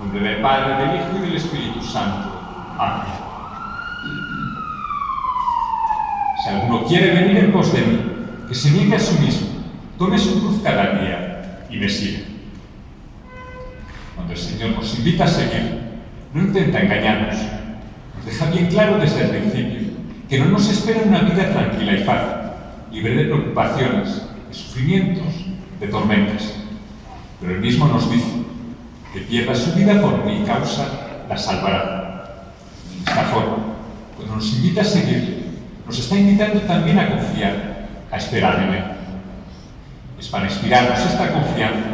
Nombre del Padre, del Hijo y del Espíritu Santo. Amén. Si alguno quiere venir en pos de mí, que se niegue a sí mismo, tome su cruz cada día y me siga. Cuando el Señor nos invita a seguir, no intenta engañarnos. Nos deja bien claro desde el principio que no nos espera una vida tranquila y fácil, libre de preocupaciones, de sufrimientos, de tormentas. Pero Él mismo nos dice que pierda su vida por mi causa, la salvará. Esta forma, cuando nos invita a seguirle, nos está invitando también a confiar, a esperar en Él. Es para inspirarnos esta confianza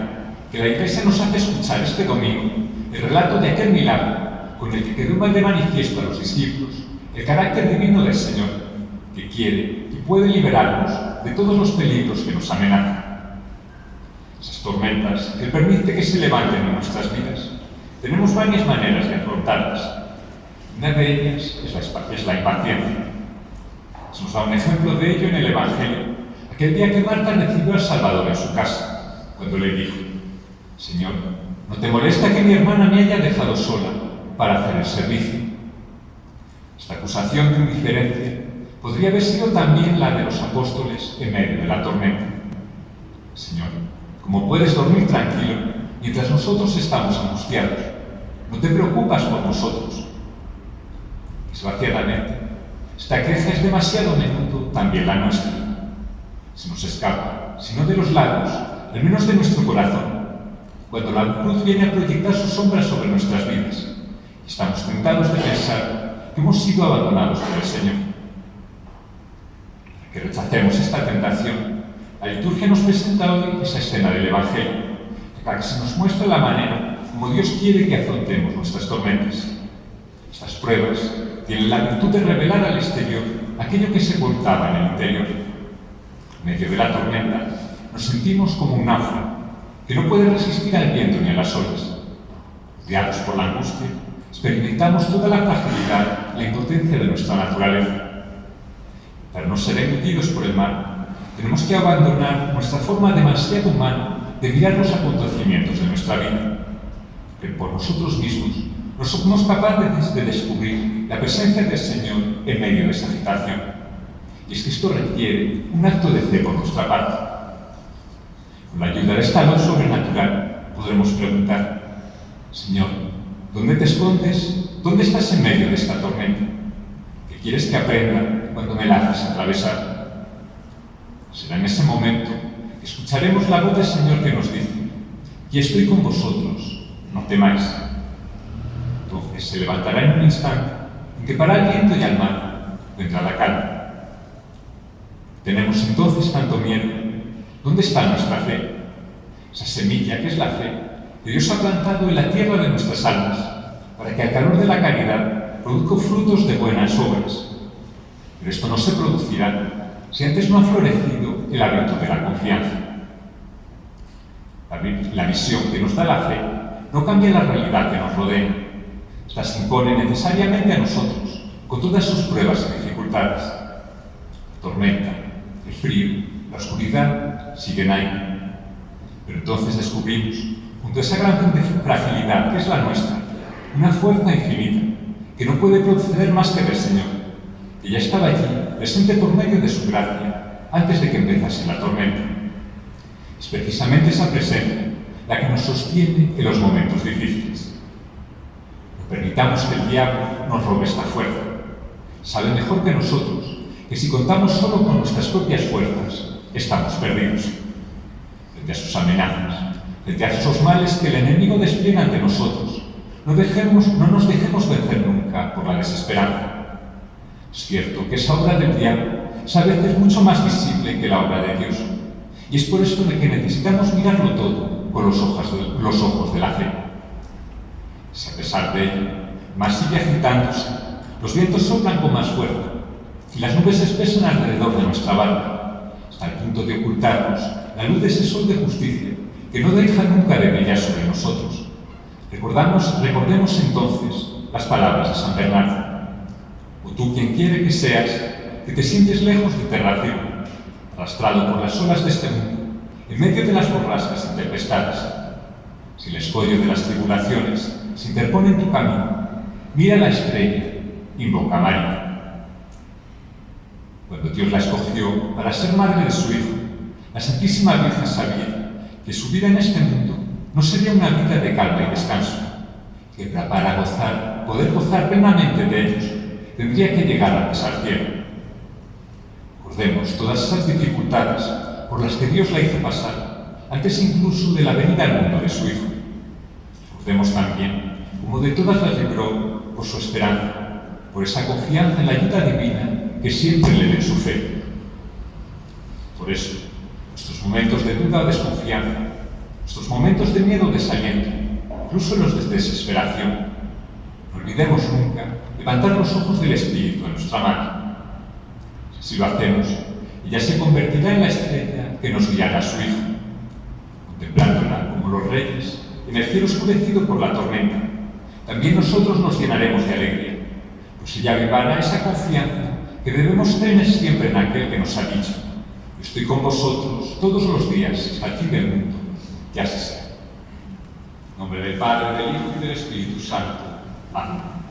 que la Iglesia nos hace escuchar este domingo el relato de aquel milagro con el que quedó de manifiesto a los discípulos el carácter divino del Señor, que quiere y puede liberarnos de todos los peligros que nos amenazan. Tormentas que permite que se levanten en nuestras vidas. Tenemos varias maneras de afrontarlas. Una de ellas es la, es la impaciencia. Se nos da un ejemplo de ello en el Evangelio, aquel día que Marta recibió al Salvador en su casa, cuando le dijo, Señor, ¿no te molesta que mi hermana me haya dejado sola para hacer el servicio? Esta acusación de indiferencia podría haber sido también la de los apóstoles en medio de la tormenta. Señor, como puedes dormir tranquilo mientras nosotros estamos angustiados, no te preocupas por nosotros. Desgraciadamente, esta queja es demasiado menudo también la nuestra. Se nos escapa, si no de los labios, al menos de nuestro corazón, cuando la cruz viene a proyectar sus sombras sobre nuestras vidas. Estamos tentados de pensar que hemos sido abandonados por el Señor. Para que rechacemos esta tentación, la liturgia nos presenta hoy esa escena del Evangelio, para que se nos muestre la manera como Dios quiere que afrontemos nuestras tormentas. Estas pruebas tienen la virtud de revelar al exterior aquello que se ocultaba en el interior. En medio de la tormenta nos sentimos como un náufrago que no puede resistir al viento ni a las olas. Guiados por la angustia, experimentamos toda la fragilidad la impotencia de nuestra naturaleza. Para no ser engullidos por el mar, tenemos que abandonar nuestra forma demasiado humana de mirar los acontecimientos de nuestra vida, que por nosotros mismos no somos capaces de descubrir la presencia del Señor en medio de esa agitación. Y es que esto requiere un acto de fe por nuestra parte. Con la ayuda de esta luz sobrenatural podremos preguntar, Señor, ¿dónde te escondes? ¿Dónde estás en medio de esta tormenta? ¿Qué quieres que aprenda cuando me la haces atravesar? Será en ese momento que escucharemos la voz del Señor que nos dice, y estoy con vosotros, no temáis. Entonces se levantará en un instante en que para el viento y al mar vendrá la calma. Tenemos entonces tanto miedo. ¿Dónde está nuestra fe? Esa semilla que es la fe, que Dios ha plantado en la tierra de nuestras almas, para que al calor de la caridad produzca frutos de buenas obras. Pero esto no se producirá si antes no ha florecido el hábito de la confianza. La, visión que nos da la fe no cambia la realidad que nos rodea. Esta impone necesariamente a nosotros, con todas sus pruebas y dificultades. La tormenta, el frío, la oscuridad siguen ahí. Pero entonces descubrimos, junto a esa gran fragilidad que es la nuestra, una fuerza infinita que no puede proceder más que del Señor, que ya estaba allí, presente por medio de su gracia, antes de que empezase la tormenta. Es precisamente esa presencia la que nos sostiene en los momentos difíciles. No permitamos que el diablo nos robe esta fuerza. Sabe mejor que nosotros que si contamos solo con nuestras propias fuerzas, estamos perdidos. Frente a sus amenazas, frente a esos males que el enemigo despliega ante nosotros, no, dejemos, no nos dejemos vencer nunca por la desesperanza. Es cierto que esa obra del diablo es a veces mucho más visible que la obra de Dios. Y es por esto de que necesitamos mirarlo todo con los ojos de, la fe. Si a pesar de ello, más sigue agitándose, los vientos soplan con más fuerza y las nubes espesan alrededor de nuestra barca, hasta el punto de ocultarnos la luz de ese sol de justicia que no deja nunca de brillar sobre nosotros. Recordemos entonces las palabras de San Bernardo. Tú quien quiere que seas, que te sientes lejos de terra firme, arrastrado por las olas de este mundo, en medio de las borrascas y tempestades. Si el escollo de las tribulaciones se interpone en tu camino, mira la estrella, invoca a María. Cuando Dios la escogió para ser madre de su Hijo, la Santísima Virgen sabía que su vida en este mundo no sería una vida de calma y descanso, que para gozar, poder gozar plenamente de ellos, tendría que llegar a pesar cielo. Recordemos todas esas dificultades por las que Dios la hizo pasar, antes incluso de la venida al mundo de su Hijo. Recordemos también como de todas las libró por su esperanza, por esa confianza en la ayuda divina que siempre le dé su fe. Por eso, nuestros momentos de duda o desconfianza, nuestros momentos de miedo o desaliento, incluso los de desesperación, olvidemos nunca levantar los ojos del Espíritu en nuestra mano. Si lo hacemos, ella se convertirá en la estrella que nos guiará a su Hijo, contemplándola como los reyes en el cielo oscurecido por la tormenta. También nosotros nos llenaremos de alegría, pues ella vivará esa confianza que debemos tener siempre en aquel que nos ha dicho, estoy con vosotros todos los días hasta el fin del mundo, ya se sea. En nombre del Padre, del Hijo y del Espíritu Santo. Amén.